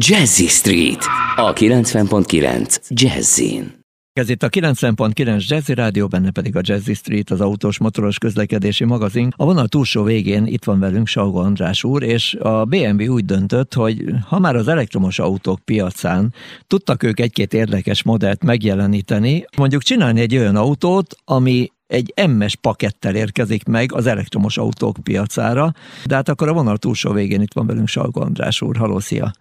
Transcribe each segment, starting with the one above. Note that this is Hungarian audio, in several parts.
Jazzy Street a 90.9 Jazzin. Ez itt a 90.9 Jazzy Rádió, benne pedig a Jazzy Street, az autós motoros közlekedési magazin. A vonal túlsó végén itt van velünk Salgo András úr, és a BMW úgy döntött, hogy ha már az elektromos autók piacán tudtak ők egy-két érdekes modellt megjeleníteni, mondjuk csinálni egy olyan autót, ami egy MS pakettel érkezik meg az elektromos autók piacára, de hát akkor a vonal túlsó végén itt van velünk Salgo András úr. Haló, szia!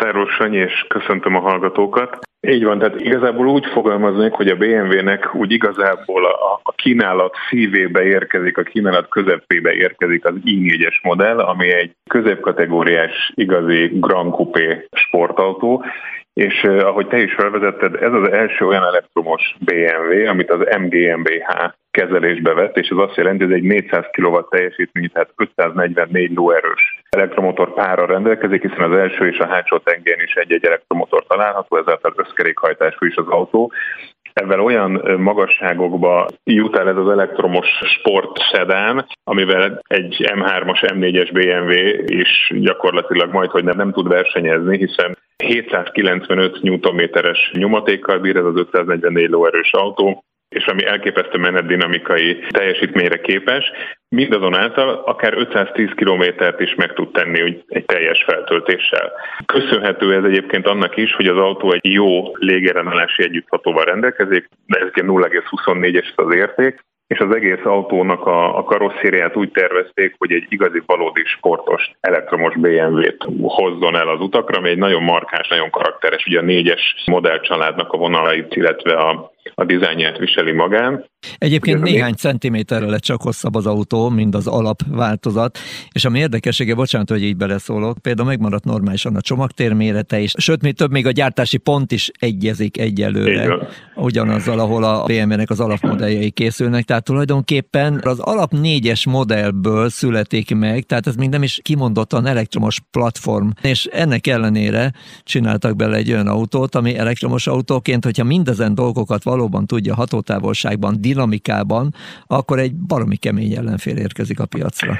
Szervusz Sanyi, és köszöntöm a hallgatókat. Így van, tehát igazából úgy fogalmaznék, hogy a BMW-nek úgy igazából a, a kínálat szívébe érkezik, a kínálat közepébe érkezik az i4-es modell, ami egy középkategóriás igazi Grand Coupé sportautó, és ahogy te is felvezetted, ez az első olyan elektromos BMW, amit az MGMBH kezelésbe vett, és ez azt jelenti, hogy ez egy 400 kW teljesítmény, tehát 544 lóerős elektromotor pára rendelkezik, hiszen az első és a hátsó tengén is egy-egy elektromotor található, ezáltal összkerékhajtású is az autó, ezzel olyan magasságokba jut el ez az elektromos sport sedán, amivel egy M3-as, M4-es BMW is gyakorlatilag majd, hogy nem, nem tud versenyezni, hiszen 795 Nm-es nyomatékkal bír ez az 544 lóerős autó, és ami elképesztő menetdinamikai teljesítményre képes, mindazonáltal akár 510 kilométert is meg tud tenni egy teljes feltöltéssel. Köszönhető ez egyébként annak is, hogy az autó egy jó légellenállási együtthatóval rendelkezik, de ez 0,24-es az érték, és az egész autónak a, a karosszériát úgy tervezték, hogy egy igazi valódi sportos elektromos BMW-t hozzon el az utakra, ami egy nagyon markáns, nagyon karakteres, ugye a négyes modellcsaládnak a vonalait, illetve a, a dizájnját viseli magán. Egyébként néhány centiméterre lett csak hosszabb az autó, mint az alapváltozat, és ami érdekessége, bocsánat, hogy így beleszólok, például megmaradt normálisan a csomagtér mérete is, sőt, még több, még a gyártási pont is egyezik egyelőre, ugyanazzal, ahol a BMW-nek az alapmodelljei készülnek, tehát tulajdonképpen az alap négyes modellből születik meg, tehát ez még nem is kimondottan elektromos platform, és ennek ellenére csináltak bele egy olyan autót, ami elektromos autóként, hogyha mindezen dolgokat valóban tudja hatótávolságban, dinamikában, akkor egy baromi kemény ellenfél érkezik a piacra.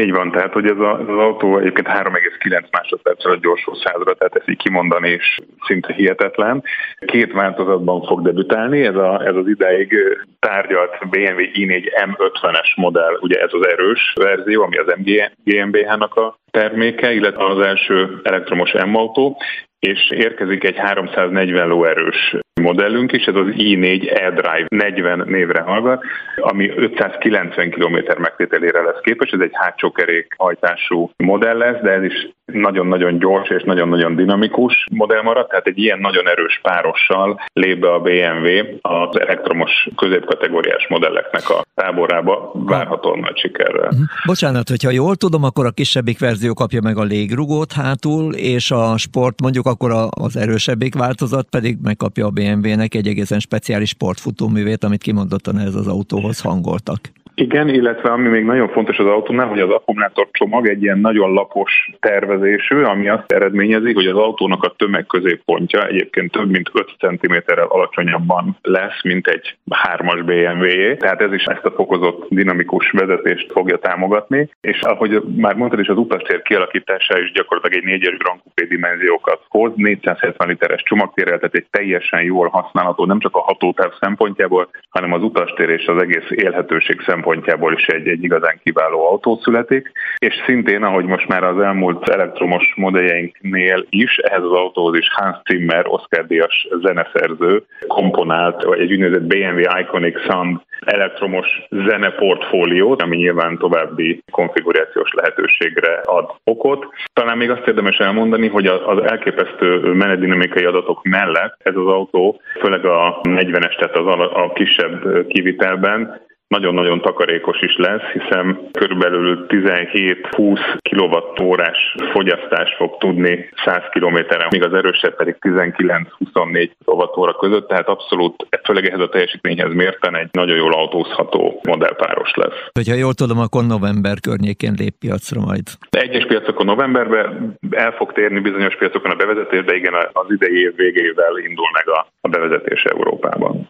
Így van, tehát hogy ez, a, az autó egyébként 3,9 másodperccel a gyorsul százra, tehát ezt így kimondani is szinte hihetetlen. Két változatban fog debütálni, ez, a, ez az ideig tárgyalt BMW i4 M50-es modell, ugye ez az erős verzió, ami az MG, GmbH-nak a terméke, illetve az első elektromos M-autó, és érkezik egy 340 lóerős modellünk is, ez az i4 e-Drive 40 névre hallgat, ami 590 km megtételére lesz képes, ez egy hátsó kerék hajtású modell lesz, de ez is nagyon-nagyon gyors és nagyon-nagyon dinamikus modell marad, tehát egy ilyen nagyon erős párossal lép be a BMW az elektromos középkategóriás modelleknek a táborába várhatóan nagy sikerrel. Mhm. Bocsánat, hogyha jól tudom, akkor a kisebbik verzió kapja meg a légrugót hátul, és a sport mondjuk akkor az erősebbik változat pedig megkapja a BMW-nek egy egészen speciális sportfutóművét, amit kimondottan ez az autóhoz hangoltak. Igen, illetve ami még nagyon fontos az autónál, hogy az akkumulátor csomag egy ilyen nagyon lapos tervezésű, ami azt eredményezi, hogy az autónak a tömegközéppontja egyébként több mint 5 cm-rel alacsonyabban lesz, mint egy 3-as BMW-jé. Tehát ez is ezt a fokozott dinamikus vezetést fogja támogatni. És ahogy már mondtad is, az utastér kialakítása is gyakorlatilag egy 4-es Grand Coupé dimenziókat hoz, 470 literes csomagtérrel, tehát egy teljesen jól használható, nem csak a hatótáv szempontjából, hanem az utastér és az egész élhetőség szempontjából szempontjából is egy, egy igazán kiváló autó születik, és szintén, ahogy most már az elmúlt elektromos modelljeinknél is, ehhez az autóhoz is Hans Zimmer, Oscar Díjas zeneszerző komponált, vagy egy úgynevezett BMW Iconic Sound elektromos zeneportfóliót, ami nyilván további konfigurációs lehetőségre ad okot. Talán még azt érdemes elmondani, hogy az elképesztő menetdinamikai adatok mellett ez az autó, főleg a 40-es, tehát az a kisebb kivitelben nagyon-nagyon takarékos is lesz, hiszen körülbelül 17-20 kWh-órás fogyasztást fog tudni 100 km-en, míg az erősebb pedig 19-24 kWh között, tehát abszolút, főleg ehhez a teljesítményhez mérten egy nagyon jól autózható modellpáros lesz. Hogyha jól tudom, akkor november környékén lép piacra majd. Egyes piacokon novemberben el fog térni bizonyos piacokon a bevezetés, de igen, az idei év végével indul meg a, a bevezetés Európában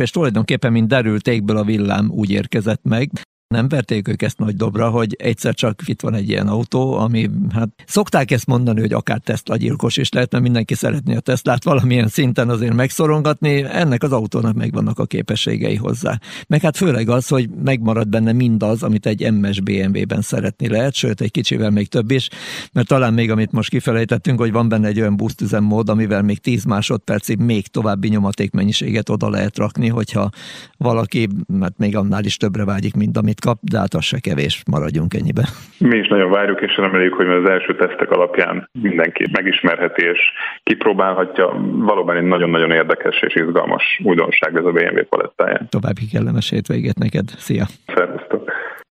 és tulajdonképpen, mint derült égből a villám úgy érkezett meg. Nem verték ők ezt nagy dobra, hogy egyszer csak itt van egy ilyen autó, ami, hát szokták ezt mondani, hogy akár Tesla gyilkos is lehet, mert mindenki szeretné a Teslát valamilyen szinten azért megszorongatni, ennek az autónak megvannak a képességei hozzá. Meg hát főleg az, hogy megmarad benne mindaz, amit egy MS BMW-ben szeretni lehet, sőt egy kicsivel még több is, mert talán még amit most kifelejtettünk, hogy van benne egy olyan boost üzemmód, amivel még 10 másodpercig még további nyomatékmennyiséget oda lehet rakni, hogyha valaki, mert még annál is többre vágyik, mint amit kap, de hát az se kevés, maradjunk ennyiben. Mi is nagyon várjuk, és reméljük, hogy az első tesztek alapján mindenki megismerheti és kipróbálhatja. Valóban egy nagyon-nagyon érdekes és izgalmas újdonság ez a BMW palettáján. További kellemes hétvégét neked. Szia! Szervusz!